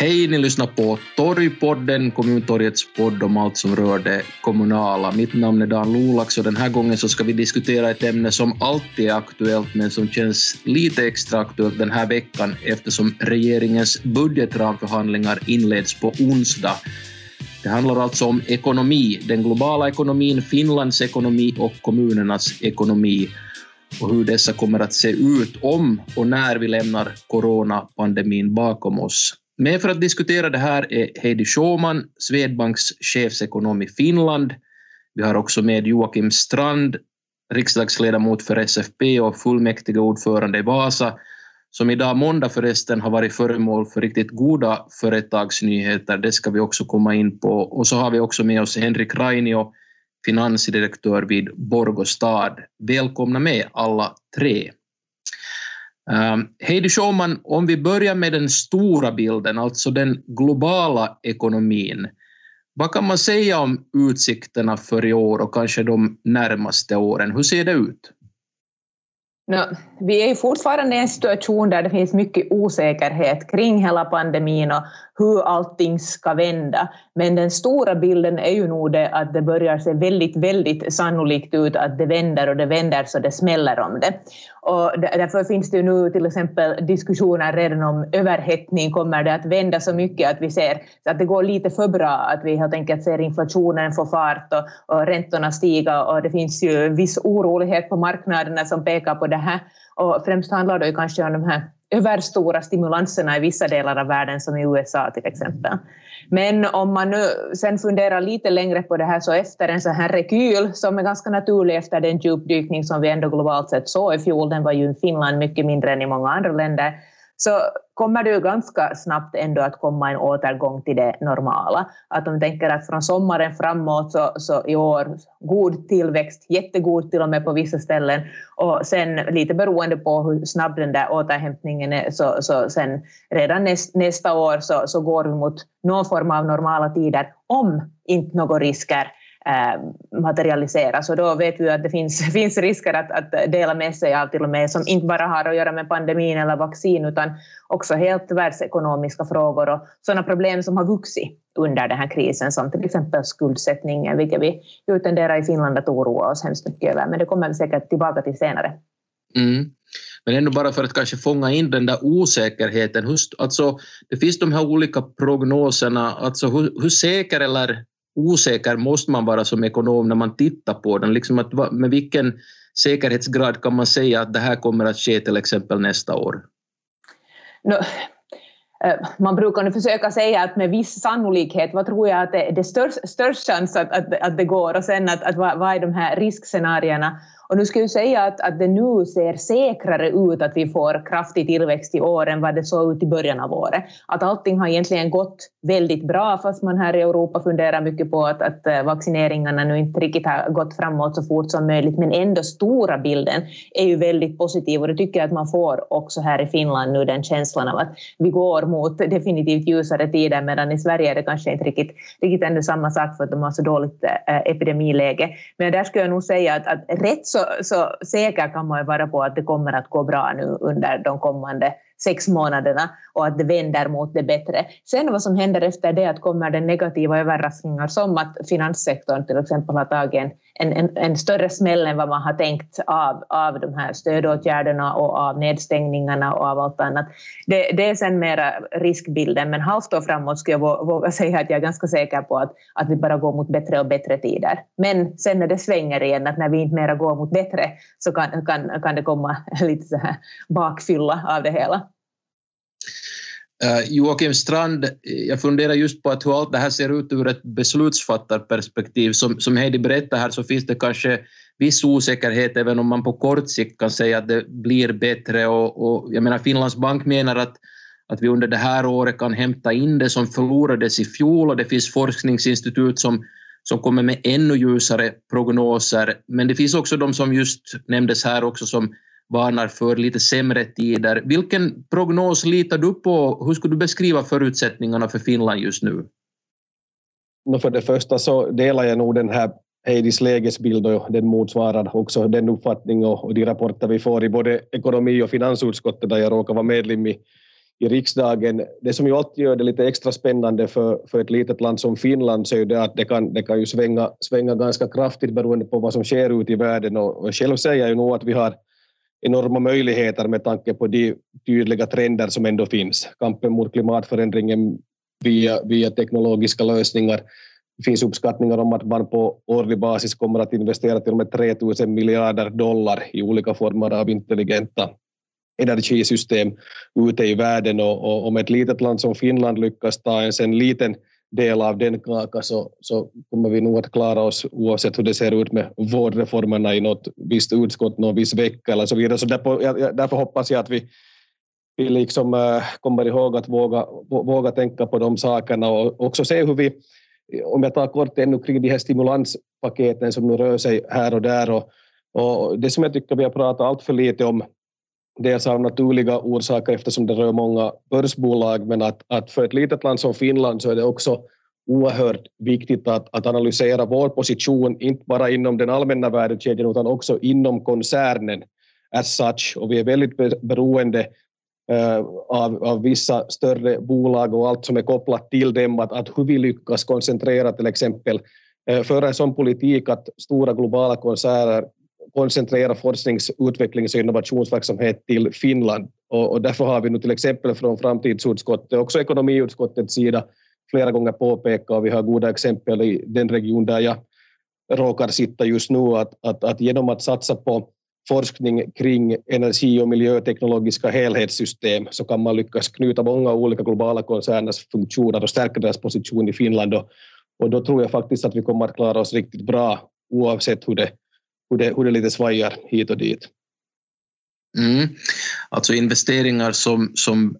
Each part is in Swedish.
Hej, ni lyssnar på Torgpodden, kommuntorgets podd om allt som rör det kommunala. Mitt namn är Dan Lolax och den här gången så ska vi diskutera ett ämne som alltid är aktuellt men som känns lite extra aktuellt den här veckan eftersom regeringens budgetramförhandlingar inleds på onsdag. Det handlar alltså om ekonomi, den globala ekonomin, Finlands ekonomi och kommunernas ekonomi och hur dessa kommer att se ut om och när vi lämnar coronapandemin bakom oss. Med för att diskutera det här är Heidi Schauman, Swedbanks chefsekonom i Finland. Vi har också med Joakim Strand, riksdagsledamot för SFP och fullmäktige ordförande i Vasa, som idag måndag förresten har varit föremål för riktigt goda företagsnyheter. Det ska vi också komma in på. Och så har vi också med oss Henrik Rainio, finansdirektör vid Borgostad. Välkomna med alla tre. Ehm, Heidi Schauman, om vi börjar med den stora bilden, alltså den globala ekonomin. Vad kan man säga om utsikterna för i år och kanske de närmaste åren? Hur ser det ut? No, vi är fortfarande i en situation där det finns mycket osäkerhet kring hela pandemin och hur allting ska vända. Men den stora bilden är ju nog det att det börjar se väldigt, väldigt sannolikt ut att det vänder och det vänder så det smäller om det. Och därför finns det ju nu till exempel diskussioner redan om överhettning. Kommer det att vända så mycket att vi ser att det går lite för bra, att vi helt enkelt ser inflationen få fart och, och räntorna stiga och det finns ju viss orolighet på marknaderna som pekar på det här. Och främst handlar det ju kanske om de här överstora stimulanserna i vissa delar av världen som i USA till exempel. Men om man nu sen funderar lite längre på det här så efter en sån här rekyl som är ganska naturlig efter den djupdykning som vi ändå globalt sett såg i fjol, den var ju i Finland mycket mindre än i många andra länder, så kommer det ju ganska snabbt ändå att komma en återgång till det normala. Att om tänker att från sommaren framåt så, så i år god tillväxt, jättegod till och med på vissa ställen och sen lite beroende på hur snabb den där återhämtningen är så, så sen redan näst, nästa år så, så går vi mot någon form av normala tider om inte några risker Eh, materialiseras. Och då vet vi att det finns, finns risker att, att dela med sig av till och med som inte bara har att göra med pandemin eller vaccin utan också helt världsekonomiska frågor och sådana problem som har vuxit under den här krisen som till exempel skuldsättningen, vilket vi ju tenderar i Finland att oroa oss hemskt mycket över. Men det kommer vi säkert tillbaka till senare. Mm. Men ändå bara för att kanske fånga in den där osäkerheten. Hur, alltså, det finns de här olika prognoserna. Alltså, hur, hur säker eller osäker måste man vara som ekonom när man tittar på den? Liksom att, med vilken säkerhetsgrad kan man säga att det här kommer att ske till exempel nästa år? No, eh, man brukar nu försöka säga att med viss sannolikhet, vad tror jag att det är störst, störst chans att, att, att det går och sen att, att vad, vad är de här riskscenarierna och nu ska jag säga att, att det nu ser säkrare ut att vi får kraftig tillväxt i år än vad det såg ut i början av året. Att allting har egentligen gått väldigt bra fast man här i Europa funderar mycket på att, att eh, vaccineringarna nu inte riktigt har gått framåt så fort som möjligt. Men ändå stora bilden är ju väldigt positiv och det tycker jag att man får också här i Finland nu den känslan av att vi går mot definitivt ljusare tider medan i Sverige är det kanske inte riktigt, riktigt ännu samma sak för att de har så dåligt eh, epidemiläge. Men där skulle jag nog säga att, att rätt så så, så säker kan man ju vara på att det kommer att gå bra nu under de kommande sex månaderna och att det vänder mot det bättre. Sen vad som händer efter det, att kommer det negativa överraskningar som att finanssektorn till exempel har tagit en, en, en, en större smäll än vad man har tänkt av, av de här stödåtgärderna och av nedstängningarna och av allt annat. Det, det är sen mera riskbilden, men halvt år framåt skulle jag våga säga att jag är ganska säker på att, att vi bara går mot bättre och bättre tider. Men sen när det svänger igen, att när vi inte mera går mot bättre så kan, kan, kan det komma lite så här bakfylla av det hela. Uh, Joakim Strand, eh, jag funderar just på att hur allt det här ser ut ur ett beslutsfattarperspektiv. Som, som Heidi berättar här så finns det kanske viss osäkerhet även om man på kort sikt kan säga att det blir bättre. Och, och jag menar Finlands bank menar att, att vi under det här året kan hämta in det som förlorades i fjol och det finns forskningsinstitut som, som kommer med ännu ljusare prognoser. Men det finns också de som just nämndes här också som varnar för lite sämre tider. Vilken prognos litar du på? Hur skulle du beskriva förutsättningarna för Finland just nu? För det första så delar jag nog den här Heidis lägesbild och den motsvarar också den uppfattning och de rapporter vi får i både ekonomi och finansutskottet där jag råkar vara medlem i, i riksdagen. Det som ju alltid gör det lite extra spännande för, för ett litet land som Finland så är det att det kan, det kan ju svänga, svänga ganska kraftigt beroende på vad som sker ute i världen och, och själv säger jag ju nog att vi har enorma möjligheter med tanke på de tydliga trender som ändå finns. Kampen mot klimatförändringen via, via teknologiska lösningar. Det finns uppskattningar om att man på årlig basis kommer att investera till och med 3 000 miljarder dollar i olika former av intelligenta energisystem ute i världen och, och om ett litet land som Finland lyckas ta ens en liten del av den kakan så, så kommer vi nog att klara oss oavsett hur det ser ut med vårdreformerna i något visst utskott någon viss vecka eller så vidare. Så därför, jag, därför hoppas jag att vi, vi liksom, äh, kommer ihåg att våga, våga tänka på de sakerna och också se hur vi, om jag tar kort ännu kring de här stimulanspaketen som nu rör sig här och där och, och det som jag tycker vi har pratat allt för lite om dels av naturliga orsaker eftersom det rör många börsbolag, men att, att för ett litet land som Finland så är det också oerhört viktigt att, att analysera vår position, inte bara inom den allmänna värdekedjan utan också inom koncernen as such. Och vi är väldigt beroende eh, av, av vissa större bolag och allt som är kopplat till dem, att, att hur vi lyckas koncentrera till exempel eh, föra en sån politik att stora globala koncerner koncentrera forsknings-, utvecklings och innovationsverksamhet till Finland. Och, och därför har vi nu till exempel från framtidsutskottet, också ekonomiutskottets sida, flera gånger påpekat, och vi har goda exempel i den region där jag råkar sitta just nu, att, att, att genom att satsa på forskning kring energi och miljöteknologiska helhetssystem så kan man lyckas knyta många olika globala koncerners funktioner och stärka deras position i Finland. Och, och då tror jag faktiskt att vi kommer att klara oss riktigt bra oavsett hur det hur det, hur det lite svajar hit och dit. Mm. Alltså investeringar som, som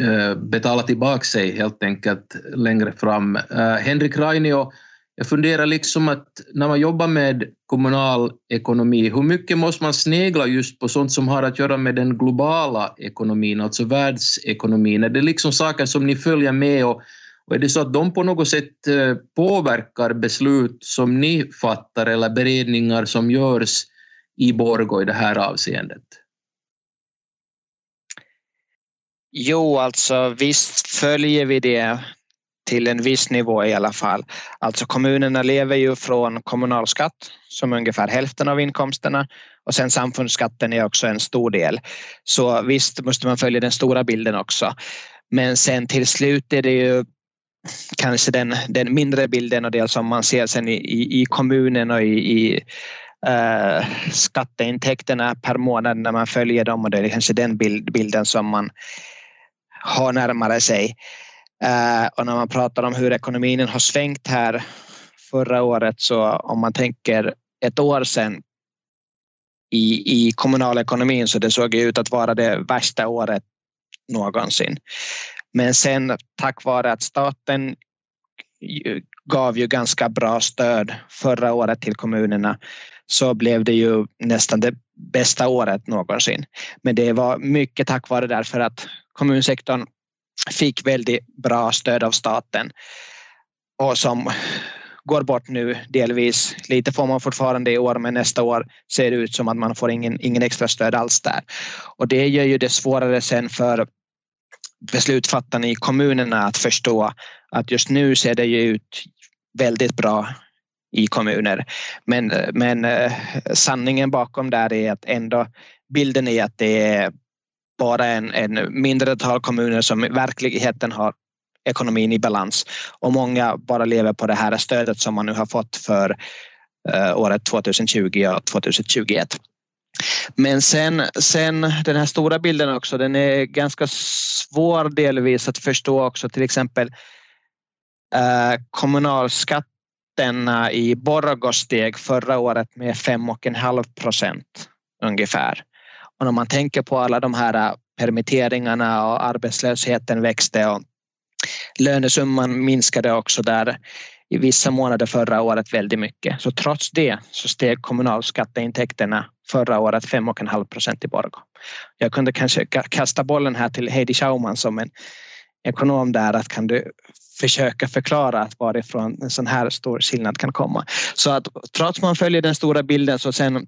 äh, betalar tillbaka sig helt enkelt längre fram. Äh, Henrik Rainio, jag funderar liksom att när man jobbar med kommunal ekonomi, hur mycket måste man snegla just på sånt som har att göra med den globala ekonomin, alltså världsekonomin? Är det liksom saker som ni följer med och och är det så att de på något sätt eh, påverkar beslut som ni fattar eller beredningar som görs i Borgå i det här avseendet? Jo, alltså visst följer vi det till en viss nivå i alla fall. Alltså kommunerna lever ju från kommunalskatt som ungefär hälften av inkomsterna och sen samfundsskatten är också en stor del. Så visst måste man följa den stora bilden också. Men sen till slut är det ju kanske den, den mindre bilden och det som man ser sen i, i, i kommunen och i, i uh, skatteintäkterna per månad när man följer dem och det är kanske den bild, bilden som man har närmare sig. Uh, och när man pratar om hur ekonomin har svängt här förra året så om man tänker ett år sedan i, i kommunalekonomin så det såg ut att vara det värsta året någonsin. Men sen tack vare att staten gav ju ganska bra stöd förra året till kommunerna så blev det ju nästan det bästa året någonsin. Men det var mycket tack vare därför att kommunsektorn fick väldigt bra stöd av staten och som går bort nu delvis. Lite får man fortfarande i år men nästa år ser det ut som att man får ingen, ingen extra stöd alls där. Och det gör ju det svårare sen för beslutsfattarna i kommunerna att förstå att just nu ser det ju ut väldigt bra i kommuner. Men, men eh, sanningen bakom där är att ändå bilden är att det är bara en, en mindre tal kommuner som i verkligheten har ekonomin i balans och många bara lever på det här stödet som man nu har fått för eh, året 2020 och 2021. Men sen, sen den här stora bilden också, den är ganska svår delvis att förstå också till exempel eh, kommunalskatterna i Borgå steg förra året med 5,5 procent ungefär. Och när man tänker på alla de här eh, permitteringarna och arbetslösheten växte och lönesumman minskade också där i vissa månader förra året väldigt mycket. Så trots det så steg kommunalskatteintäkterna förra året 5,5 procent i Borgå. Jag kunde kanske kasta bollen här till Heidi Schauman som en ekonom där att kan du försöka förklara att varifrån en sån här stor skillnad kan komma. Så att trots man följer den stora bilden så sen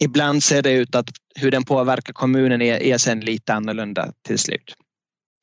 ibland ser det ut att hur den påverkar kommunen är, är sen lite annorlunda till slut.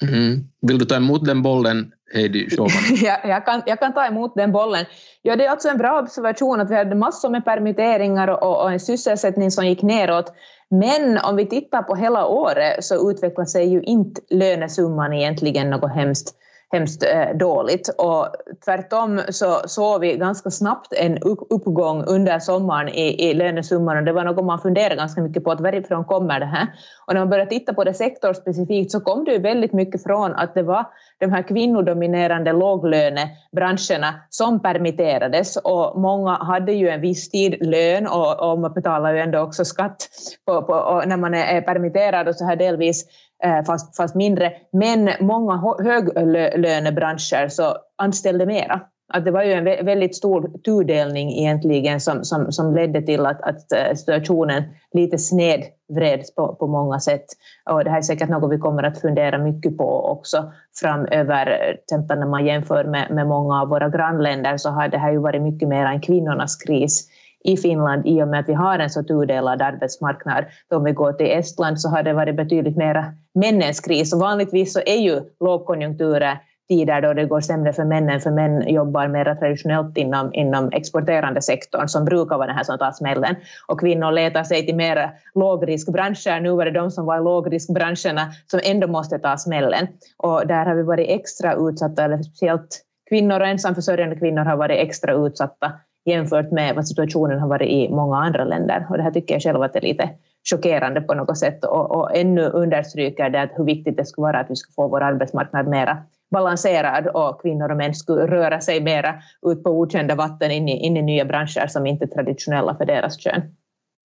Mm. Vill du ta emot den bollen, Heidi ja, jag, kan, jag kan ta emot den bollen. Ja, det är alltså en bra observation att vi hade massor med permitteringar och, och en sysselsättning som gick neråt. Men om vi tittar på hela året så utvecklar sig ju inte lönesumman egentligen något hemskt hemskt eh, dåligt. Och tvärtom så såg vi ganska snabbt en uppgång under sommaren i, i lönesumman och det var något man funderade ganska mycket på, att varifrån kommer det här? Och när man började titta på det sektorspecifikt så kom det ju väldigt mycket från att det var de här kvinnodominerande låglönebranscherna som permitterades och många hade ju en viss tid lön och, och man betalar ju ändå också skatt på, på när man är permitterad och så här delvis Eh, fast, fast mindre. Men många höglönebranscher så anställde mera. Att det var ju en väldigt stor tudelning egentligen som, som, som ledde till att, att eh, situationen lite snedvreds på, på många sätt. Och det här är säkert något vi kommer att fundera mycket på också framöver. Till exempel när man jämför med, med många av våra grannländer så har det här ju varit mycket mer en kvinnornas kris i Finland i och med att vi har en så tudelad arbetsmarknad. Om vi går till Estland så har det varit betydligt mer männens kris och vanligtvis så är ju lågkonjunkturer tider då det går sämre för männen, för män jobbar mer traditionellt inom, inom exporterande sektorn som brukar vara den här som tar smällen. Och kvinnor letar sig till mer lågriskbranscher. Nu var det de som var i lågriskbranscherna som ändå måste ta smällen. Och där har vi varit extra utsatta, eller speciellt kvinnor och ensamförsörjande kvinnor har varit extra utsatta jämfört med vad situationen har varit i många andra länder. Och det här tycker jag själv att det är lite chockerande på något sätt och, och ännu understryker det att hur viktigt det skulle vara att vi skulle få vår arbetsmarknad mera balanserad och kvinnor och män skulle röra sig mera ut på okända vatten in i, in i nya branscher som inte är traditionella för deras kön.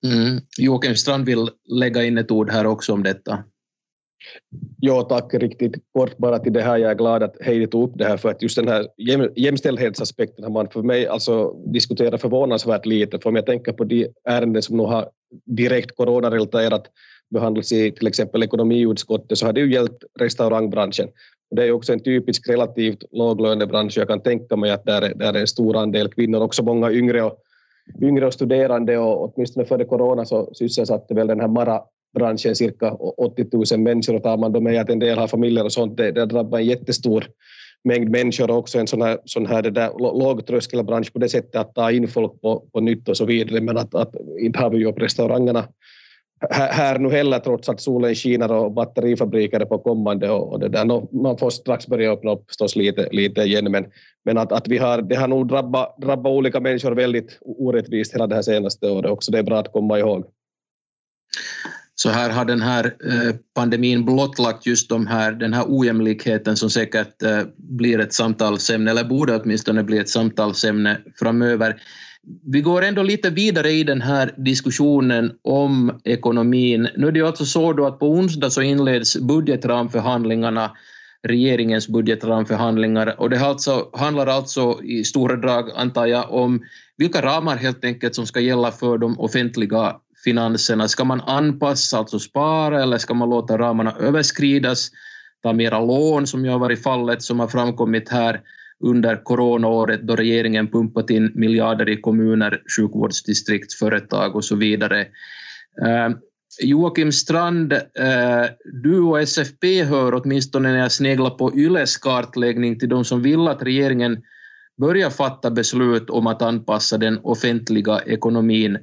Mm. Joakim Strand vill lägga in ett ord här också om detta. Ja, tack. Riktigt kort bara till det här. Jag är glad att Heidi tog upp det här för att just den här jämställdhetsaspekten har man för mig alltså diskuterat förvånansvärt lite. För om jag tänker på de ärenden som nu har direkt coronarelaterat behandlats i till exempel ekonomiutskottet så har det ju gällt restaurangbranschen. Det är också en typisk relativt låglönebransch. Jag kan tänka mig att där är, där är en stor andel kvinnor, också många yngre och, yngre och studerande och åtminstone före corona så sysselsatte väl den här Mara branschen cirka 80 000 människor och tar man då med att en del har familjer och sånt, det, det drabbar en jättestor mängd människor och också en sån här, sån här det där lågtröskelbransch på det sättet att ta in folk på, på nytt och så vidare. Men att, att inte har vi ju restaurangerna här, här nu heller trots att solen skiner och batterifabriker är på kommande och, och det där. No, man får strax börja öppna upp förstås lite, lite igen men, men att, att vi har, det har nog drabbat, drabbat olika människor väldigt orättvist hela det här senaste året också. Det är bra att komma ihåg. Så här har den här eh, pandemin blottlagt just de här, den här ojämlikheten som säkert eh, blir ett samtalsämne, eller borde åtminstone bli ett samtalsämne framöver. Vi går ändå lite vidare i den här diskussionen om ekonomin. Nu är det ju alltså så då att på onsdag så inleds budgetramförhandlingarna, regeringens budgetramförhandlingar, och det alltså, handlar alltså i stora drag, antar jag, om vilka ramar helt enkelt som ska gälla för de offentliga finanserna. Ska man anpassa, alltså spara, eller ska man låta ramarna överskridas, ta mera lån som ju har varit fallet som har framkommit här under coronaåret då regeringen pumpat in miljarder i kommuner, sjukvårdsdistrikt, företag och så vidare. Eh, Joakim Strand, eh, du och SFP hör åtminstone när jag sneglar på Yles kartläggning till de som vill att regeringen börjar fatta beslut om att anpassa den offentliga ekonomin.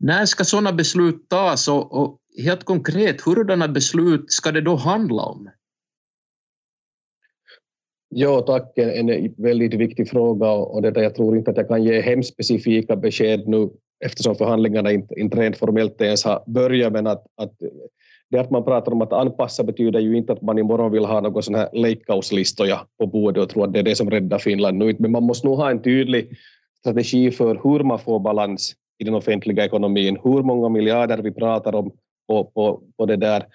När ska sådana beslut tas och, och helt konkret, hurdana beslut ska det då handla om? Ja, tack. En väldigt viktig fråga och det där jag tror inte att jag kan ge hemspecifika besked nu eftersom förhandlingarna inte, inte rent formellt ens har börjat, men att, att det att man pratar om att anpassa betyder ju inte att man imorgon vill ha någon sån här leikkauslistoja på bordet och tro att det är det som räddar Finland nu, men man måste nog ha en tydlig strategi för hur man får balans i den offentliga ekonomin, hur många miljarder vi pratar om på, på, på det där,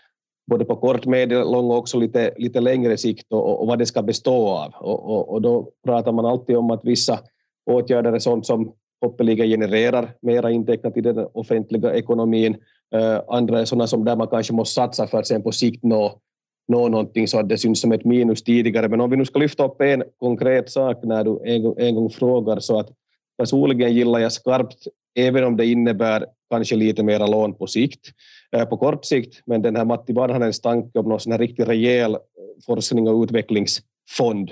både på kort, medellång och också lite, lite längre sikt och, och vad det ska bestå av. Och, och, och, då pratar man alltid om att vissa åtgärder är sånt som hoppeligen genererar mera intäkter till den offentliga ekonomin. Uh, andra är sådana som där man kanske måste satsa för att sen på sikt nå, nå någonting så att det syns som ett minus tidigare. Men om vi nu ska lyfta upp en konkret sak när du en, en gång frågar så att personligen gillar jag skarpt även om det innebär kanske lite mera lån på sikt, eh, på kort sikt. Men den här Matti Vanhanens tanke om någon sån här riktigt rejäl eh, forskning och utvecklingsfond.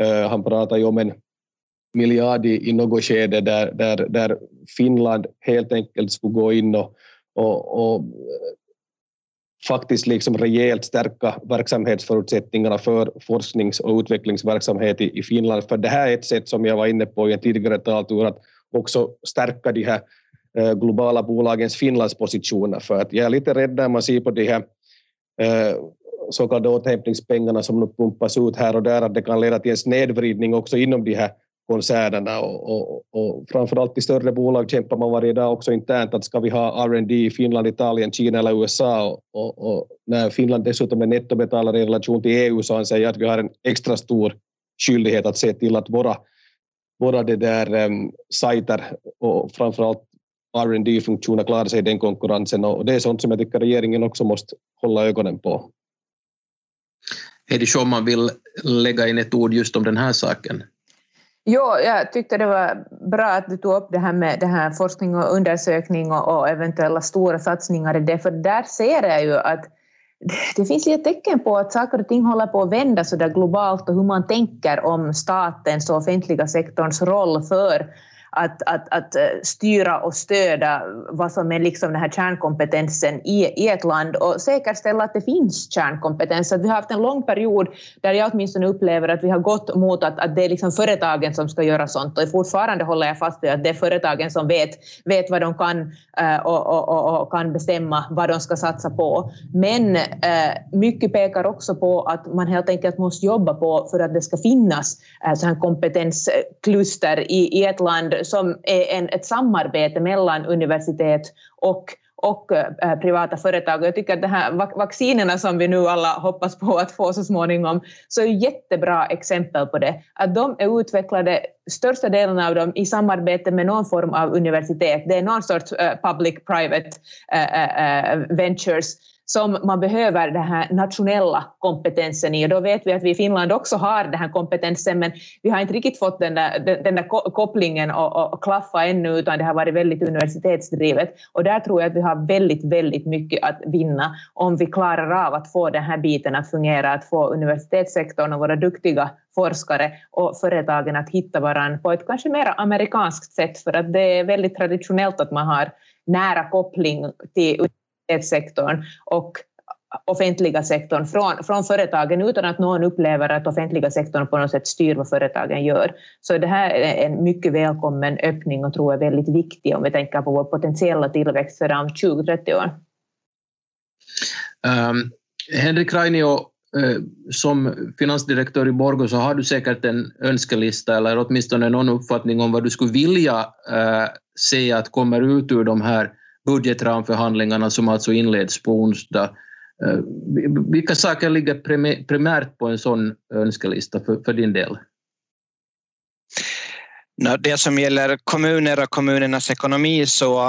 Eh, han pratar ju om en miljard i, i något skede där, där, där Finland helt enkelt skulle gå in och, och, och faktiskt liksom rejält stärka verksamhetsförutsättningarna för forsknings och utvecklingsverksamhet i, i Finland. För det här är ett sätt som jag var inne på i en tidigare taltur att också stärka de här eh, globala bolagens Finlandspositioner. För att jag är lite rädd när man ser på de här eh, så kallade återhämtningspengarna som nu pumpas ut här och där, att det kan leda till en snedvridning också inom de här koncernerna och, och, och framförallt i större bolag kämpar man varje dag också internt att ska vi ha R&D i Finland, Italien, Kina eller USA och, och, och när Finland dessutom är nettobetalare i relation till EU så anser jag att vi har en extra stor skyldighet att se till att våra, våra det där um, sajter och framförallt rd funktioner klarar sig i den konkurrensen och det är sånt som jag tycker regeringen också måste hålla ögonen på. Heidi Schomman vill lägga in ett ord just om den här saken. Jo, jag tyckte det var bra att du tog upp det här med det här forskning och undersökning och, och eventuella stora satsningar i det, för där ser jag ju att det finns lite tecken på att saker och ting håller på att vända så där globalt och hur man tänker om statens och offentliga sektorns roll för att, att, att eh, styra och stödja vad som är liksom den här kärnkompetensen i, i ett land och säkerställa att det finns kärnkompetens. Att vi har haft en lång period där jag åtminstone upplever att vi har gått mot att, att det är liksom företagen som ska göra sånt och fortfarande håller jag fast vid att det är företagen som vet, vet vad de kan eh, och, och, och, och kan bestämma vad de ska satsa på. Men eh, mycket pekar också på att man helt enkelt måste jobba på för att det ska finnas så här kompetenskluster i, i ett land som är en, ett samarbete mellan universitet och och äh, privata företag. Jag tycker att de här vaccinerna som vi nu alla hoppas på att få så småningom, så är jättebra exempel på det. Att de är utvecklade, största delen av dem, i samarbete med någon form av universitet. Det är någon sorts äh, public-private äh, ventures som man behöver den här nationella kompetensen i. Och då vet vi att vi i Finland också har den här kompetensen, men vi har inte riktigt fått den där, den där kopplingen och, och klaffa ännu, utan det har varit väldigt universitetsdrivet. Och där tror jag att vi har väldigt, väldigt mycket att vinna om vi klarar av att få den här biten att fungera, att få universitetssektorn och våra duktiga forskare och företagen att hitta varandra på ett kanske mer amerikanskt sätt, för att det är väldigt traditionellt att man har nära koppling till universitetssektorn och offentliga sektorn från, från företagen utan att någon upplever att offentliga sektorn på något sätt styr vad företagen gör. Så det här är en mycket välkommen öppning och tror jag är väldigt viktig om vi tänker på vår potentiella tillväxt för om 20-30 år. Um, Henrik Rainio, eh, som finansdirektör i Borgå så har du säkert en önskelista eller åtminstone någon uppfattning om vad du skulle vilja uh, se att kommer ut ur de här budgetramförhandlingarna som alltså inleds på onsdag. Eh, vilka saker ligger primärt på en sån önskelista för, för din del? Det som gäller kommuner och kommunernas ekonomi så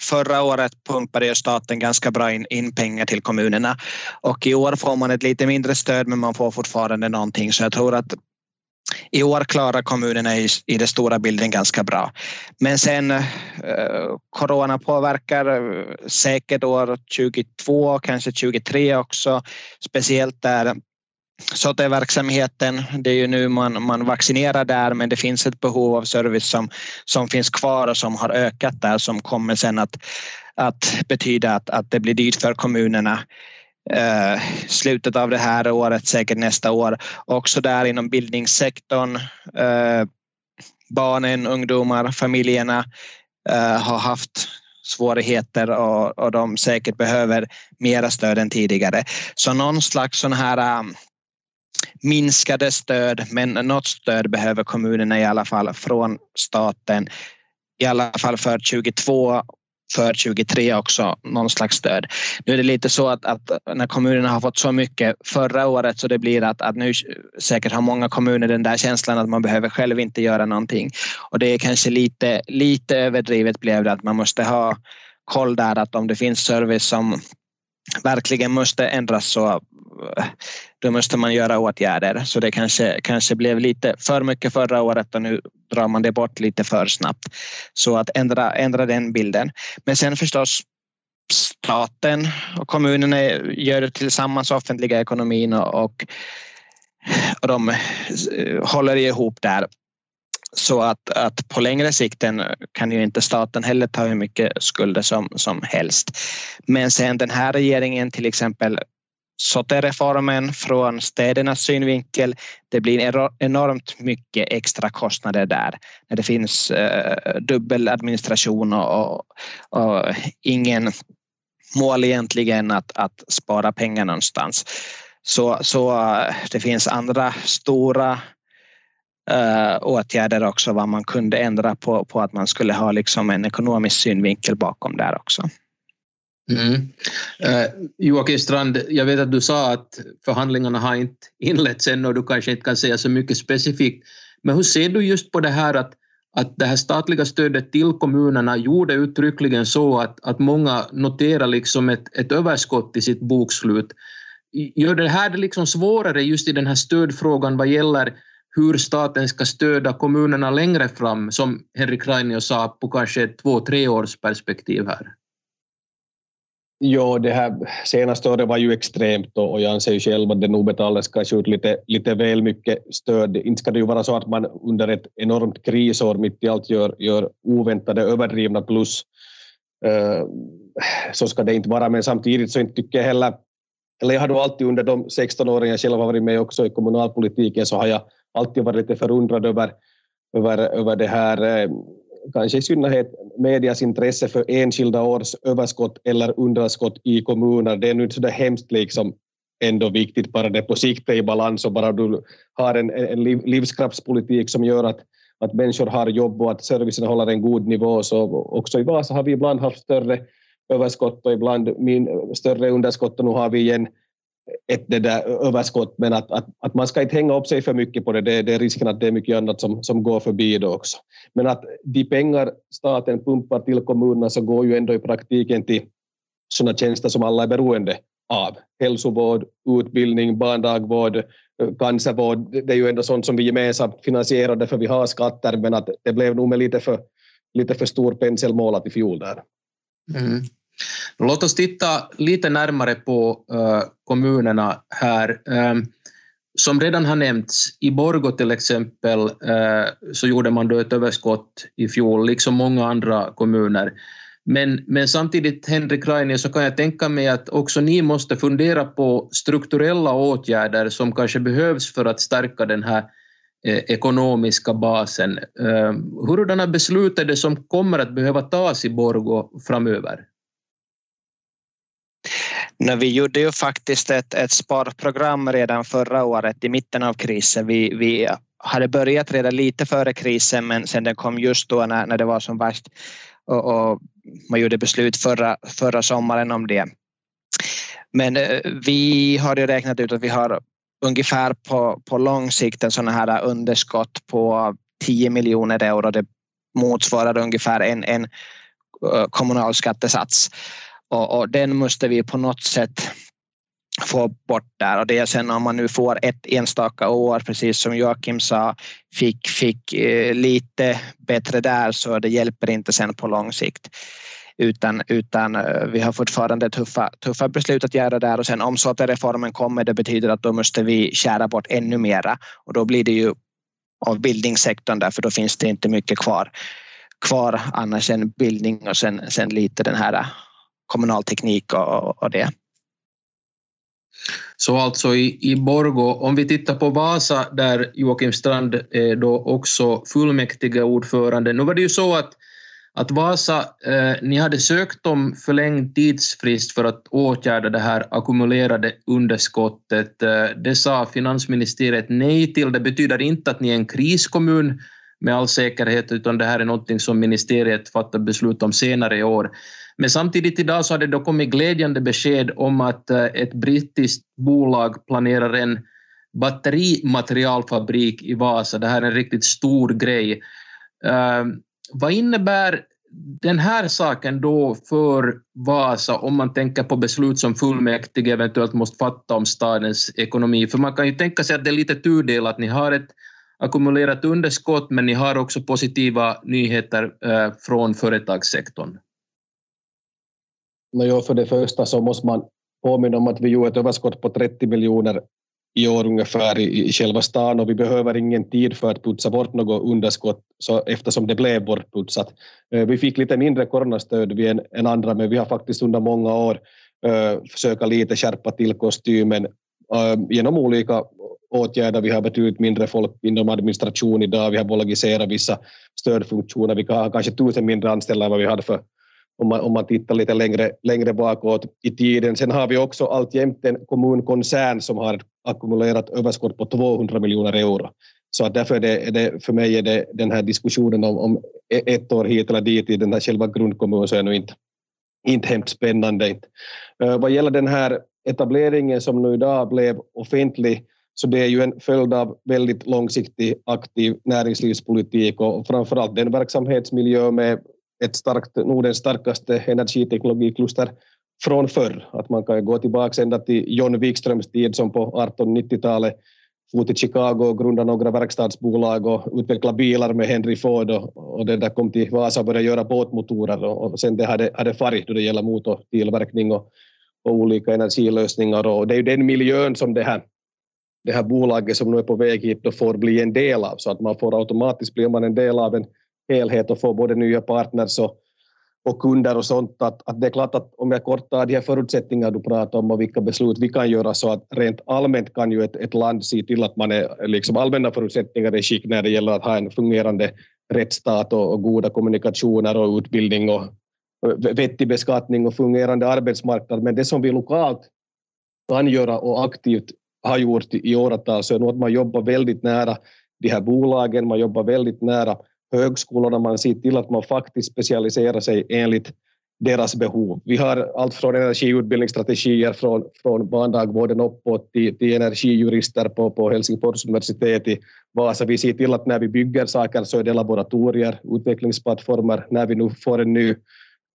förra året pumpade staten ganska bra in, pengar till kommunerna och i år får man ett lite mindre stöd men man får fortfarande någonting så jag tror att i år klarar kommunerna i, i den stora bilden ganska bra. Men sen eh, corona påverkar eh, säkert år 22, kanske 23 också. Speciellt där SOTE-verksamheten, det är ju nu man, man vaccinerar där men det finns ett behov av service som, som finns kvar och som har ökat där som kommer sen att, att betyda att, att det blir dyrt för kommunerna eh, slutet av det här året, säkert nästa år. Också där inom bildningssektorn. Eh, barnen, ungdomar, familjerna eh, har haft svårigheter och, och de säkert behöver mera stöd än tidigare. Så någon slags sån här eh, minskade stöd, men något stöd behöver kommunerna i alla fall från staten. I alla fall för 22 för 23 också någon slags stöd. Nu är det lite så att, att, när kommunerna har fått så mycket förra året så det blir att, att nu säkert har många kommuner den där känslan att man behöver själv inte göra någonting och det är kanske lite, lite överdrivet blev det att man måste ha koll där att om det finns service som verkligen måste ändras så eh, då måste man göra åtgärder. Så det kanske, kanske blev lite för mycket förra året och nu drar man det bort lite för snabbt. Så att ändra, ändra den bilden. Men sen förstås staten och kommunerna gör tillsammans offentliga ekonomin och, och de eh, håller ihop där. Så att, att på längre sikten kan ju inte staten heller ta hur mycket skulder som, som helst. Men sen den här regeringen till exempel SOTE-reformen från städernas synvinkel. Det blir enormt mycket extra kostnader där när det finns eh, dubbel administration och, och, och, ingen mål egentligen att, att spara pengar någonstans. Så, så eh, det finns andra stora uh, åtgärder också vad man kunde ändra på, på att man skulle ha liksom en ekonomisk synvinkel bakom där också. Mm. Uh, Joakim Strand, jag vet att du sa att förhandlingarna har inte inletts ännu och du kanske inte kan säga så mycket specifikt. Men hur ser du just på det här att, att det här statliga stödet till kommunerna gjorde uttryckligen så att, att många noterar liksom ett, ett överskott i sitt bokslut. Gör det här det liksom svårare just i den här stödfrågan vad gäller hur staten ska stödja kommunerna längre fram, som Henrik Rainio sa, på kanske två, tre års perspektiv här? Jo, det här senaste året var ju extremt och jag anser ju själv att det nog betalades kanske ut lite, lite väl mycket stöd. Inte ska det ju vara så att man under ett enormt krisår mitt i allt gör, gör oväntade överdrivna plus. Eh, så ska det inte vara, men samtidigt så inte tycker jag heller, eller jag har då alltid under de 16 åren jag själv har varit med också i kommunalpolitiken så har jag alltid varit lite förundrad över, över, över det här, eh, kanske i synnerhet medias intresse för enskilda års överskott eller underskott i kommuner. Det är nu inte så där hemskt liksom ändå viktigt, bara det på sikt är i balans och bara du har en, en livskraftspolitik som gör att, att människor har jobb och att servicen håller en god nivå. Så också i Vasa har vi ibland haft större överskott och ibland min, större underskott och nu har vi igen ett det där överskott, men att, att, att man ska inte hänga upp sig för mycket på det. det. Det är risken att det är mycket annat som, som går förbi då också. Men att de pengar staten pumpar till kommunerna så går ju ändå i praktiken till sådana tjänster som alla är beroende av. Hälsovård, utbildning, barndagvård, eh, cancervård. Det är ju ändå sånt som vi gemensamt finansierar därför vi har skatter, men att det blev nog med lite för, lite för stor pensel målat i fjol där. Mm. Låt oss titta lite närmare på uh, kommunerna här. Um, som redan har nämnts, i Borgo till exempel uh, så gjorde man då ett överskott i fjol, liksom många andra kommuner. Men, men samtidigt, Henrik Raine, så kan jag tänka mig att också ni måste fundera på strukturella åtgärder som kanske behövs för att stärka den här Eh, ekonomiska basen. Ehm, hurdana beslut är det som kommer att behöva tas i Borgo framöver? Nej, vi gjorde ju faktiskt ett, ett sparprogram redan förra året i mitten av krisen. Vi, vi hade börjat redan lite före krisen men sen den kom just då när, när det var som värst och, och man gjorde beslut förra, förra sommaren om det. Men eh, vi har ju räknat ut att vi har ungefär på, på lång sikt en sån här underskott på 10 miljoner euro. Det motsvarar ungefär en, en eh, kommunal skattesats och, och den måste vi på något sätt få bort där och det är sen om man nu får ett enstaka år, precis som Joakim sa, fick, fick eh, lite bättre där så det hjälper inte sen på lång sikt. Utan, utan eh, vi har fortfarande tuffa, tuffa beslut att göra där och sen om så att reformen kommer det betyder att då måste vi kära bort ännu mera och då blir det ju av bildningssektorn där för då finns det inte mycket kvar, kvar annars än bildning och sen, sen lite den här eh, kommunal teknik och, och det. Så alltså i, i Borgo, om vi tittar på Vasa där Joakim Strand är då också fullmäktige ordförande. Nu var det ju så att, att Vasa, eh, ni hade sökt om förlängd tidsfrist för att åtgärda det här ackumulerade underskottet. Eh, det sa finansministeriet nej till. Det betyder inte att ni är en kriskommun med all säkerhet, utan det här är någonting som ministeriet fattar beslut om senare i år. Men samtidigt idag så har det då kommit glädjande besked om att eh, ett brittiskt bolag planerar en batterimaterialfabrik i Vasa. Det här är en riktigt stor grej. Eh, vad innebär den här saken då för Vasa om man tänker på beslut som fullmäktige eventuellt måste fatta om stadens ekonomi? För man kan ju tänka sig att det är lite tudelat. Ni har ett ackumulerat underskott men ni har också positiva nyheter eh, från företagssektorn. No för det första så måste man påminna om att vi gjorde ett överskott på 30 miljoner i år ungefär i, i själva stan och vi behöver ingen tid för att putsa bort något underskott så, eftersom det blev bortputsat. Eh, vi fick lite mindre coronastöd än, än andra men vi har faktiskt under många år uh, försöka lite skärpa till kostymen uh, genom olika åtgärder. Vi har betydligt mindre folk inom administration idag, vi har bolagiserat vissa stödfunktioner, vi har kanske tusen mindre anställda än vad vi hade för om man, om man tittar lite längre, längre bakåt i tiden. Sen har vi också alltjämt en kommunkoncern som har ackumulerat överskott på 200 miljoner euro. Så att därför är det, är det, för mig är det den här diskussionen om, om e-, ett år hit eller dit i den här själva grundkommunen så är nog inte, inte hemskt spännande. Inte. Vad gäller den här etableringen som nu idag blev offentlig så det är ju en följd av väldigt långsiktig aktiv näringslivspolitik och framförallt den verksamhetsmiljö med ett starkt, Nordens starkaste energiteknologikluster från förr. Att man kan gå tillbaka ända till John Wikströms tid som på 1890-talet for till Chicago och grundade några verkstadsbolag och utvecklade bilar med Henry Ford och, och det där kom till Vasa och började göra båtmotorer och, och sen det hade, hade farit då det gäller motortillverkning och, och olika energilösningar och det är ju den miljön som det här, det här bolaget som nu är på väg hit då får bli en del av så att man får automatiskt blir man en del av en helhet och få både nya partners och, och kunder och sånt. Att, att det är klart att om jag kortar de här förutsättningarna du pratar om och vilka beslut vi kan göra så att rent allmänt kan ju ett, ett land se till att man är liksom allmänna förutsättningar i skick när det gäller att ha en fungerande rättsstat och, och goda kommunikationer och utbildning och vettig beskattning och fungerande arbetsmarknad. Men det som vi lokalt kan göra och aktivt har gjort i åratal så är nog att man jobbar väldigt nära de här bolagen, man jobbar väldigt nära högskolorna, man ser till att man faktiskt specialiserar sig enligt deras behov. Vi har allt från energiutbildningsstrategier från, från barndagvården uppåt till, till energijurister på, på Helsingfors universitet i Vasa. Vi ser till att när vi bygger saker så är det laboratorier, utvecklingsplattformar. När vi nu får en ny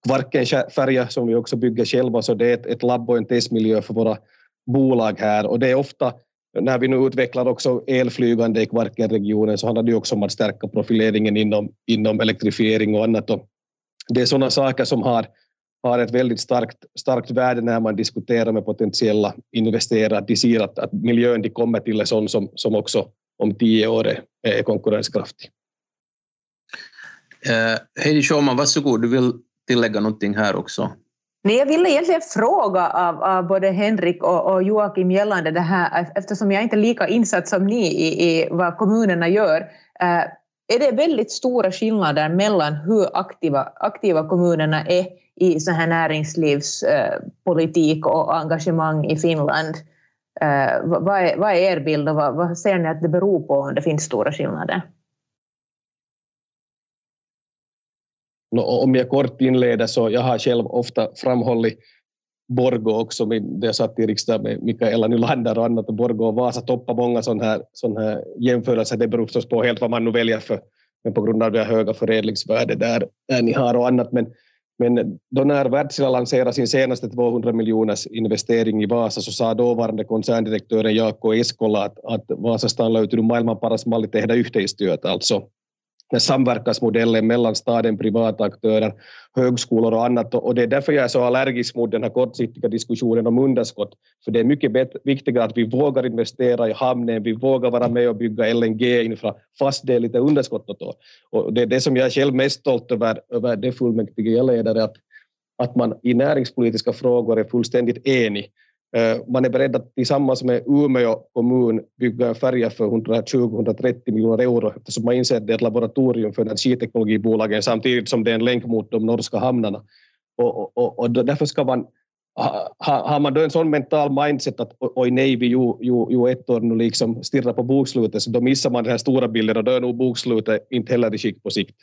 Kvarkenfärja som vi också bygger själva så det är ett, ett labb och en testmiljö för våra bolag här och det är ofta när vi nu utvecklar också elflygande i Kvarkenregionen så handlar det också om att stärka profileringen inom, inom elektrifiering och annat. Och det är sådana saker som har, har ett väldigt starkt, starkt värde när man diskuterar med potentiella investerare. De ser att, att miljön de kommer till är sån som, som också om tio år är, är konkurrenskraftig. Uh, Heidi Schauman, varsågod, du vill tillägga någonting här också? Nej, jag ville egentligen fråga av, av både Henrik och, och, Joakim gällande det här, eftersom jag inte är lika insatt som ni i, i vad kommunerna gör. Eh, är det väldigt stora skillnader mellan hur aktiva, aktiva kommunerna är i så här näringslivspolitik eh, och engagemang i Finland? Eh, vad, är, vad är er bild och vad, vad ser ni att det beror på om det finns stora skillnader? Om jag kort inleder så jag har själv ofta framhållit Borgå också, där jag satt i riksdagen med Mikaela Nylander och annat, och Borgå och Vasa toppar många sådana här, sån här jämförelser. Det beror förstås på helt vad man nu väljer för, men på grund av det höga förädlingsvärde där, där ni har och annat. Men, men då när Wärtsilä lanserade sin senaste 200 miljoners investering i Vasa så sa dåvarande koncerndirektören Jaakko Eskola att, att Vasastaan löytynyt maailman paras malli tehdä yhteistyötä, alltså den samverkansmodellen mellan staden, privata aktörer, högskolor och annat. Och det är därför jag är så allergisk mot den här kortsiktiga diskussionen om underskott. För det är mycket viktigare att vi vågar investera i hamnen, vi vågar vara med och bygga LNG-infra, fast det är lite underskott. Och det är det som jag är själv mest stolt över, över det fullmäktige jag leder, att, att man i näringspolitiska frågor är fullständigt enig. Eh, man är beredd att tillsammans med Umeå kommun bygga en färja för 120-130 miljoner euro eftersom man inser att det är ett laboratorium för energiteknologibolagen samtidigt som det är en länk mot de norska hamnarna. Och, och, och därför ska man har man då en sån mental mindset att oj nej, vi ju, ju, ju ett år nu liksom stirrar på bokslutet, så då missar man den här stora bilden och då är nog bokslutet inte heller i skick på sikt.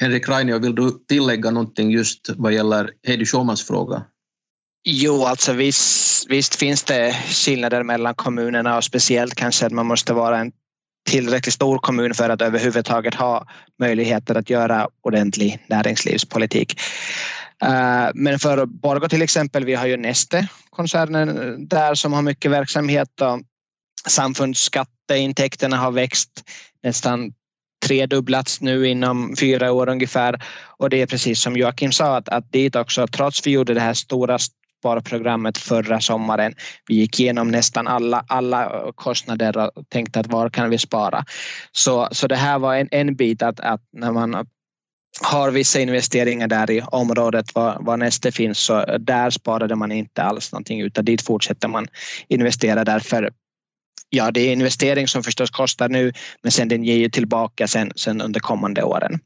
Henrik Rainio, vill du tillägga någonting just vad gäller Heidi Schomans fråga? Jo, alltså visst, visst finns det skillnader mellan kommunerna och speciellt kanske att man måste vara en tillräckligt stor kommun för att överhuvudtaget ha möjligheter att göra ordentlig näringslivspolitik. Eh, men för Borgå till exempel, vi har ju Neste koncernen där som har mycket verksamhet och samfundsskatteintäkterna har växt nästan tredubblats nu inom fyra år ungefär. Och det är precis som Joakim sa att, att dit också, trots vi gjorde det här stora sparprogrammet förra sommaren. Vi gick igenom nästan alla, alla kostnader och tänkte att var kan vi spara? Så, så det här var en, en bit att, att när man har vissa investeringar där i området var, var nästa finns så där sparade man inte alls någonting utan dit fortsätter man investera därför ja, det är investering som förstås kostar nu, men sen den ger ju tillbaka sen, sen under kommande åren.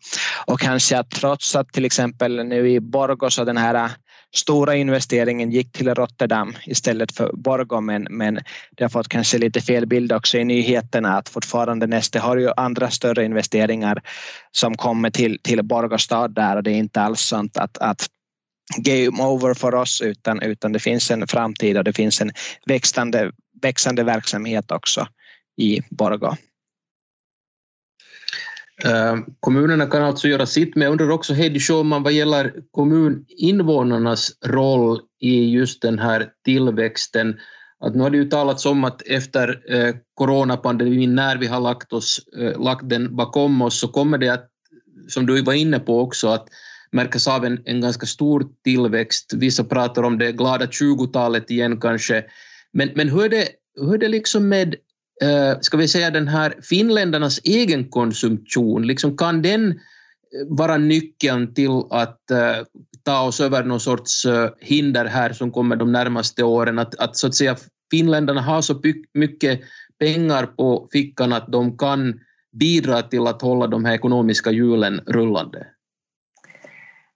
Och kanske att trots att till exempel nu i Borgå så den här stora investeringen gick till Rotterdam istället för Borgå men, men det har fått kanske lite fel bild också i nyheterna att fortfarande Neste har ju andra större investeringar som kommer till, till Borgå stad där och det är inte alls sånt att, att game over för oss utan, utan det finns en framtid och det finns en växande, växande verksamhet också i Borgå. Eh, kommunerna kan alltså göra sitt, men jag undrar också Heidi Schulman vad gäller kommuninvånarnas roll i just den här tillväxten. Att nu har det ju talats om att efter eh, coronapandemin, när vi har lagt, oss, eh, lagt den bakom oss, så kommer det att, som du var inne på också, att märkas av en, en ganska stor tillväxt. Vissa pratar om det glada 20-talet igen kanske. Men, men hur, är det, hur är det liksom med Eh, ska vi säga den här finländarnas egen konsumtion, liksom kan den eh, vara nyckeln till att eh, ta oss över någon sorts eh, hinder här som kommer de närmaste åren, att, att så att säga finländarna har så mycket pengar på fickan att de kan bidra till att hålla de här ekonomiska hjulen rullande?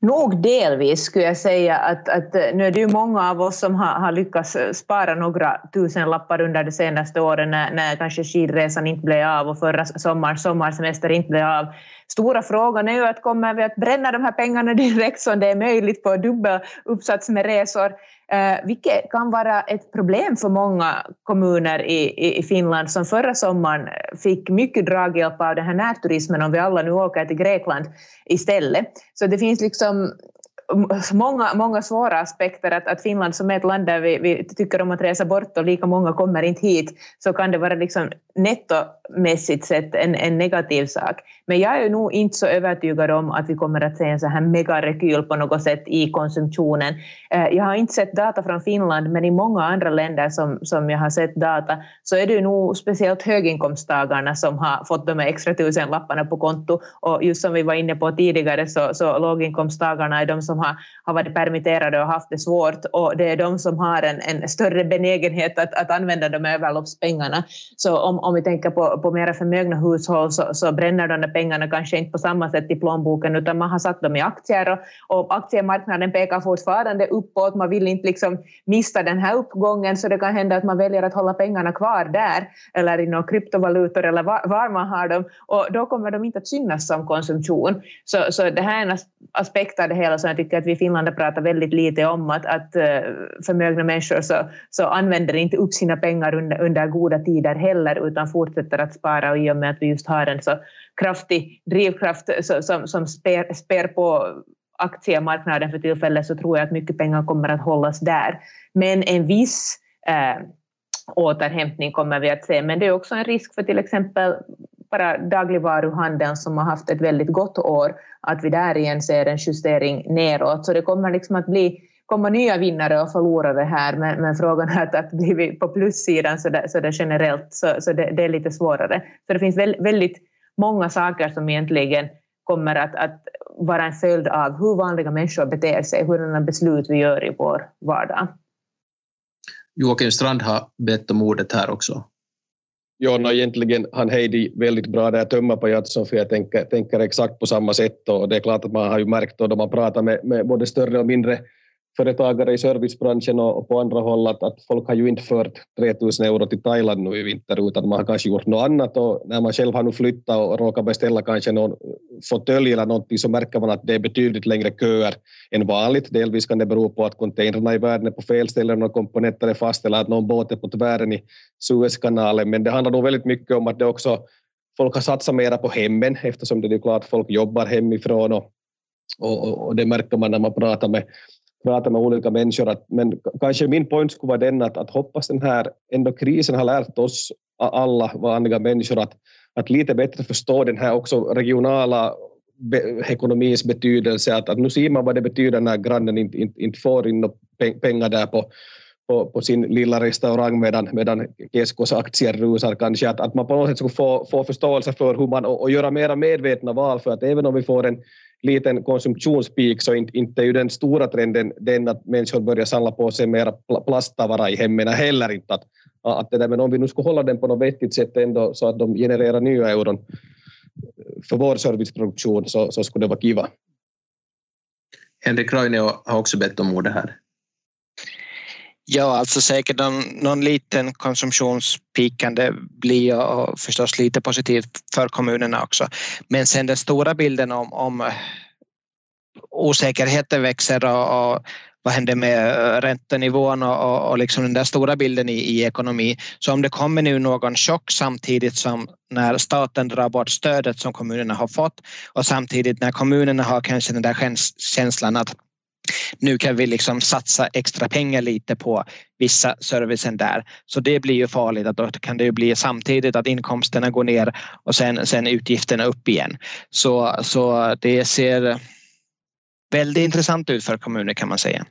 Nog delvis skulle jag säga att, att eh, nu är det ju många av oss som har, har lyckats eh, spara några tusenlappar under de senaste åren när, när kanske skidresan inte blev av och förra sommars sommarsemester inte blev av. Stora frågan är ju att kommer vi att bränna de här pengarna direkt som det är möjligt på dubbel uppsats med resor eh, vilket kan vara ett problem för många kommuner i, i Finland som förra sommaren fick mycket draghjälp av den här närturismen om vi alla nu åker till Grekland istället. Så det finns liksom många, många svåra aspekter. Att, att Finland som är ett land där vi, vi, tycker om att resa bort och lika många kommer inte hit, så kan det vara liksom nettomässigt sett en, en negativ sak. Men jag är nog inte så övertygad om att vi kommer att se en så här megarekyl på något sätt i konsumtionen. Eh, jag har inte sett data från Finland, men i många andra länder som, som jag har sett data så är det nog speciellt höginkomsttagarna som har fått de här extra tusenlapparna på konto. Och just som vi var inne på tidigare så, så låginkomsttagarna är de som har, har varit permitterade och haft det svårt och det är de som har en, en större benägenhet att, att använda de här överloppspengarna. Så om, om vi tänker på, på mera förmögna hushåll så, så bränner de där pengarna kanske inte på samma sätt i plånboken utan man har satt dem i aktier och, och aktiemarknaden pekar fortfarande uppåt. Man vill inte liksom missa den här uppgången så det kan hända att man väljer att hålla pengarna kvar där eller i några kryptovalutor eller var, var man har dem och då kommer de inte att synas som konsumtion. Så, så det här är en aspekt av det hela som jag tycker att vi i Finland pratar väldigt lite om att, att eh, förmögna människor så, så använder inte upp sina pengar under, under goda tider heller utan fortsätter att spara och i och med att vi just har en så kraftig drivkraft som, som spär, spär på aktiemarknaden för tillfället så tror jag att mycket pengar kommer att hållas där. Men en viss eh, återhämtning kommer vi att se. Men det är också en risk för till exempel bara dagligvaruhandeln som har haft ett väldigt gott år, att vi där igen ser en justering neråt. Så det kommer liksom att bli komma nya vinnare och förlorare här, men, men frågan är att, att blir vi på plussidan så där så där generellt så, så det, det, är lite svårare. Så det finns väldigt många saker som egentligen kommer att, att vara en följd av hur vanliga människor beter sig, hurdana beslut vi gör i vår vardag. Joakim Strand har bett om ordet här också. Ja, no, egentligen han Heidi väldigt bra där tömma på Jatsson, för jag tänker, tänker exakt på samma sätt och det är klart att man har ju märkt då man pratar med, med både större och mindre företagare i servicebranschen och, på andra håll att, att folk har ju inte fört 3000 euro till Thailand nu i vinter utan man har kanske gjort något annat och när man själv har nu flyttat och råkar beställa kanske någon fåtölj eller någonting så märker man att det är betydligt längre köer än vanligt. Delvis kan det bero på att containrarna i världen är på fel ställen och komponenter är fast eller att någon båt är på tvären i Suezkanalen men det handlar nog väldigt mycket om att det också folk har satsat mera på hemmen eftersom det är klart folk jobbar hemifrån och, och, och det märker man när man pratar med prata med olika människor. Att, men kanske min point skulle vara den att, att hoppas den här ändå krisen har lärt oss alla vanliga människor att, att lite bättre förstå den här också regionala be, ekonomins betydelse, att, att nu ser man vad det betyder när grannen inte, inte, inte får in pengar där på, på, på, sin lilla restaurang medan, medan Keskos aktier rusar kanske, att, att man på något sätt skulle få, få förståelse för hur man, och, och göra mera medvetna val, för att även om vi får en liten konsumtionspeak så inte, inte är ju den stora trenden den att människor börjar samla på sig mera plasttavara i hemmen heller inte. Att, att det där, men om vi nu skulle hålla den på något vettigt sätt ändå så att de genererar nya euron för vår serviceproduktion så, så skulle det vara kiva. Henrik Raine har också bett om ordet här. Ja, alltså säkert någon, någon liten konsumtionspeak kan det bli och förstås lite positivt för kommunerna också. Men sen den stora bilden om, om eh, osäkerheten växer och, och vad händer med eh, räntenivån och, och, och liksom den där stora bilden i, i ekonomi. Så om det kommer nu någon chock samtidigt som när staten drar bort stödet som kommunerna har fått och samtidigt när kommunerna har kanske den där känslan att nu kan vi liksom satsa extra pengar lite på vissa servicen där. Så det blir ju farligt att då kan det ju bli samtidigt att inkomsterna går ner och sen, sen utgifterna upp igen. Så, så det ser väldigt intressant ut för kommuner kan man säga.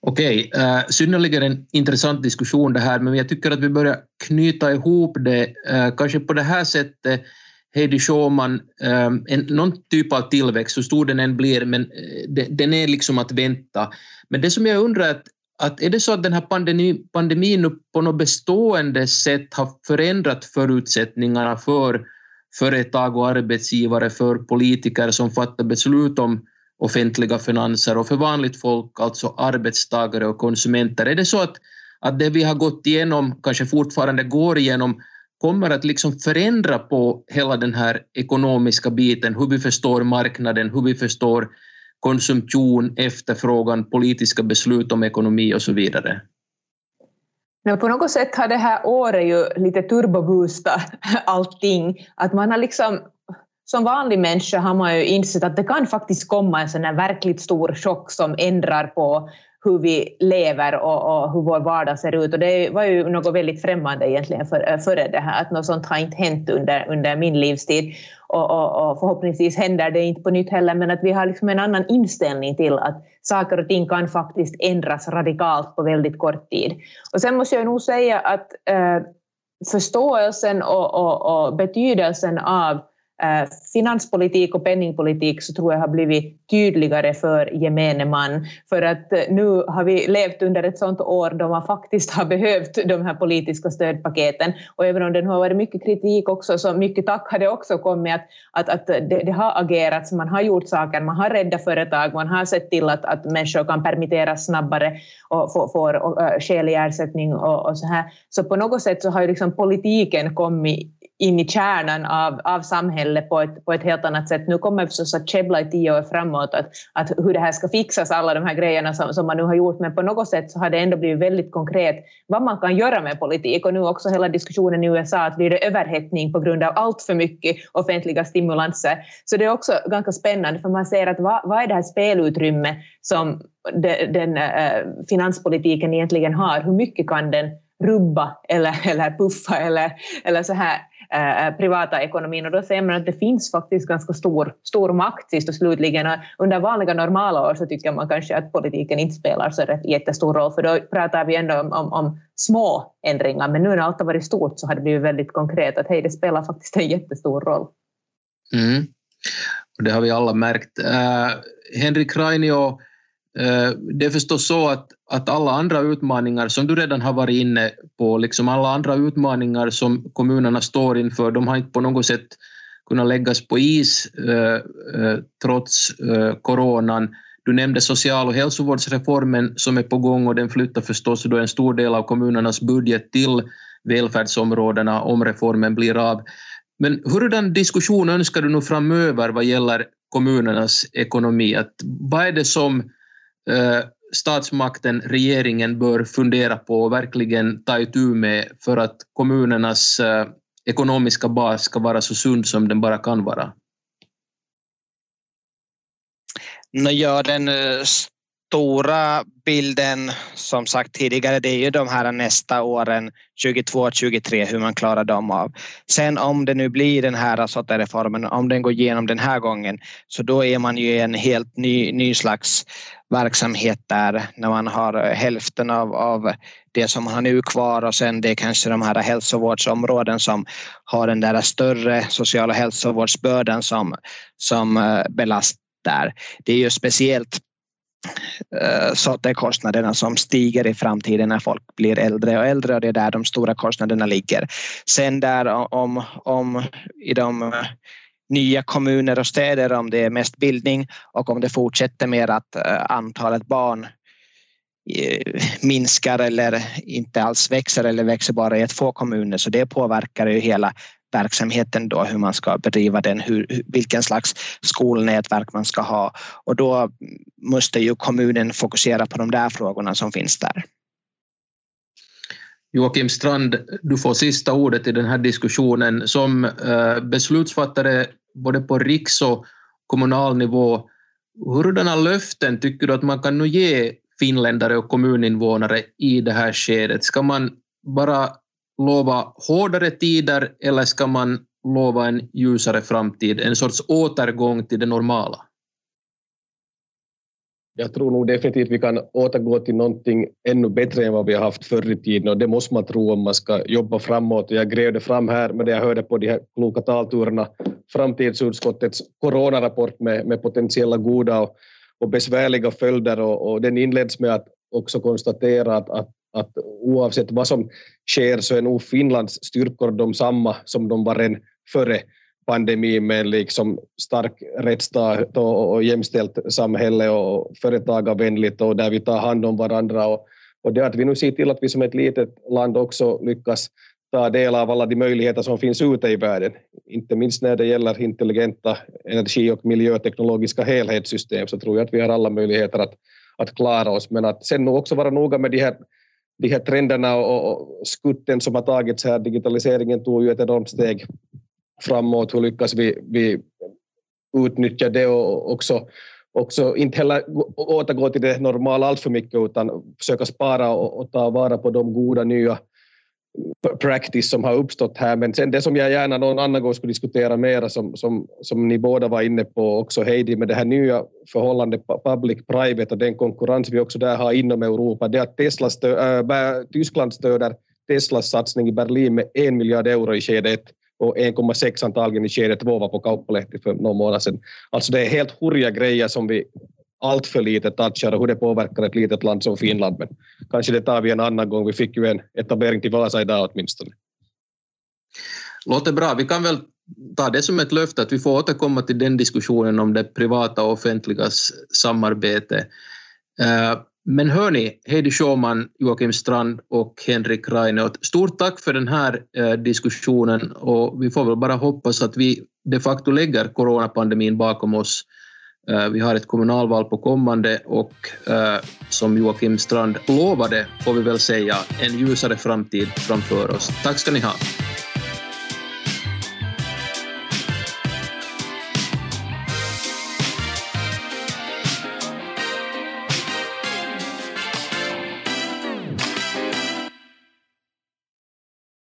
Okej, äh, synnerligen en intressant diskussion det här, men jag tycker att vi börjar knyta ihop det, eh, kanske på det här sättet Heidi Schauman, ähm, en, någon typ av tillväxt, hur stor den än blir, men eh, den är liksom att vänta. Men det som jag undrar är att, att är det så att den här pandemi, pandemin nu på något bestående sätt har förändrat förutsättningarna för företag och arbetsgivare, för politiker som fattar beslut om offentliga finanser och för vanligt folk, alltså arbetstagare och konsumenter. Är det så att, att det vi har gått igenom, kanske fortfarande går igenom, kommer att liksom förändra på hela den här ekonomiska biten, hur vi förstår marknaden, hur vi förstår konsumtion, efterfrågan, politiska beslut om ekonomi och så vidare? Men på något sätt har det här året ju lite turboboostat allting. Att man har liksom som vanlig människa har man ju insett att det kan faktiskt komma en sån här verkligt stor chock som ändrar på hur vi lever och, och, hur vår vardag ser ut. Och det var ju något väldigt främmande egentligen för, eh, före det här, att något sånt har inte hänt under, under min livstid. Och, och, och, förhoppningsvis händer det inte på nytt heller, men att vi har liksom en annan inställning till att saker och ting kan faktiskt ändras radikalt på väldigt kort tid. Och sen måste jag nog säga att eh, förståelsen och, och, och betydelsen av Eh, finanspolitik och penningpolitik så tror jag har blivit tydligare för gemene man. För att eh, nu har vi levt under ett sådant år då man faktiskt har behövt de här politiska stödpaketen. Och även om det har varit mycket kritik också, så mycket tack har det också kommit att, att, att det, det har agerats, man har gjort saker, man har räddat företag, man har sett till att, att människor kan permitteras snabbare och får, får uh, eh, skälig ersättning och, och så här. Så på något sätt så har ju liksom politiken kommit in i kärnan av, av samhället på ett, på ett helt annat sätt. Nu kommer vi förstås att käbbla i tio år framåt att, att hur det här ska fixas, alla de här grejerna som, som man nu har gjort, men på något sätt så har det ändå blivit väldigt konkret vad man kan göra med politik och nu också hela diskussionen i USA att blir det överhettning på grund av allt för mycket offentliga stimulanser. Så det är också ganska spännande för man ser att vad, vad är det här spelutrymme som de, den äh, finanspolitiken egentligen har, hur mycket kan den rubba eller, eller puffa eller, eller så här Eh, eh, privata ekonomin och då ser man att det finns faktiskt ganska stor, stor makt sist och slutligen. Under vanliga normala år så tycker man kanske att politiken inte spelar så jättestor roll för då pratar vi ändå om, om, om små ändringar men nu när allt har varit stort så har det blivit väldigt konkret att hej, det spelar faktiskt en jättestor roll. Mm. Och det har vi alla märkt. Uh, Henrik Rainio, uh, det är förstås så att att alla andra utmaningar som du redan har varit inne på, liksom alla andra utmaningar som kommunerna står inför, de har inte på något sätt kunnat läggas på is eh, eh, trots eh, coronan. Du nämnde social och hälsovårdsreformen som är på gång och den flyttar förstås då en stor del av kommunernas budget till välfärdsområdena om reformen blir av. Men hurdan diskussion önskar du nu framöver vad gäller kommunernas ekonomi? Att vad är det som eh, statsmakten, regeringen, bör fundera på och verkligen ta itu med för att kommunernas eh, ekonomiska bas ska vara så sund som den bara kan vara? Ja, den stora bilden som sagt tidigare det är ju de här nästa åren 22, 23 hur man klarar dem av. Sen om det nu blir den här reformen, om den går igenom den här gången så då är man ju i en helt ny, ny slags verksamhet där när man har hälften av, av det som man har nu kvar och sen det är kanske de här hälsovårdsområden som har den där större sociala hälsovårdsbördan som, som eh, belastar. Det är ju speciellt Eh, så det är kostnaderna som stiger i framtiden när folk blir äldre och äldre och det är där de stora kostnaderna ligger. Sen där om, om i de eh, nya kommuner och städer om det är mest bildning och om det fortsätter med att eh, antalet barn minskar eller inte alls växer eller växer bara i ett få kommuner så det påverkar ju hela verksamheten då, hur man ska bedriva den, hur, vilken slags skolnätverk man ska ha. Och då måste ju kommunen fokusera på de där frågorna som finns där. Joakim Strand, du får sista ordet i den här diskussionen. Som eh, beslutsfattare både på riks och kommunal nivå, hurdana löften tycker du att man kan nu ge finländare och kommuninvånare i det här skedet? Ska man bara lova hårdare tider eller ska man lova en ljusare framtid, en sorts återgång till det normala? Jag tror nog definitivt vi kan återgå till någonting ännu bättre än vad vi har haft förr i tiden och det måste man tro om man ska jobba framåt. Jag grävde fram här med det jag hörde på de här kloka talturerna framtidsutskottets coronarapport med, med potentiella goda och, och besvärliga följder och, och den inleds med att också konstatera att, att att oavsett vad som sker så är nog Finlands styrkor de samma som de var redan före pandemin med liksom stark rättsstat och, jämställt samhälle och företagarvänligt och där vi tar hand om varandra. Och, och det att vi nu ser till att vi som ett litet land också lyckas ta del av alla de möjligheter som finns ute i världen, inte minst när det gäller intelligenta energi och miljöteknologiska helhetssystem, så tror jag att vi har alla möjligheter att, att klara oss, men att sen också vara noga med de här de här trenderna och, och skutten som har tagits här, digitaliseringen tog ju ett enormt steg framåt, hur lyckas vi, vi utnyttja det och också, också inte heller återgå till det normala allt för mycket utan försöka spara och, och ta vara på de goda nya practice som har uppstått här. Men sen det som jag gärna någon annan gång skulle diskutera mera som, som, som ni båda var inne på också Heidi med det här nya förhållandet public-private och den konkurrens vi också där har inom Europa, det är att Tesla stö, äh, Tyskland stöder Teslas satsning i Berlin med en miljard euro i skede ett och 1,6 antagligen i skede två var på Kauppalehti för någon månad sedan. Alltså det är helt hurriga grejer som vi allt för lite touchar och hur det påverkar ett litet land som Finland. Men kanske det tar vi en annan gång. Vi fick ju en etablering till Vasa idag åtminstone. Låter bra. Vi kan väl ta det som ett löfte att vi får återkomma till den diskussionen om det privata och offentligas samarbete. Eh, men hörni, Heidi Schauman, Joakim Strand och Henrik Reinert, stort tack för den här eh, diskussionen och vi får väl bara hoppas att vi de facto lägger coronapandemin bakom oss Eh, vi har ett kommunalval på kommande och eh, som Joakim Strand lovade får vi väl säga en ljusare framtid framför oss. Tack ska ni ha.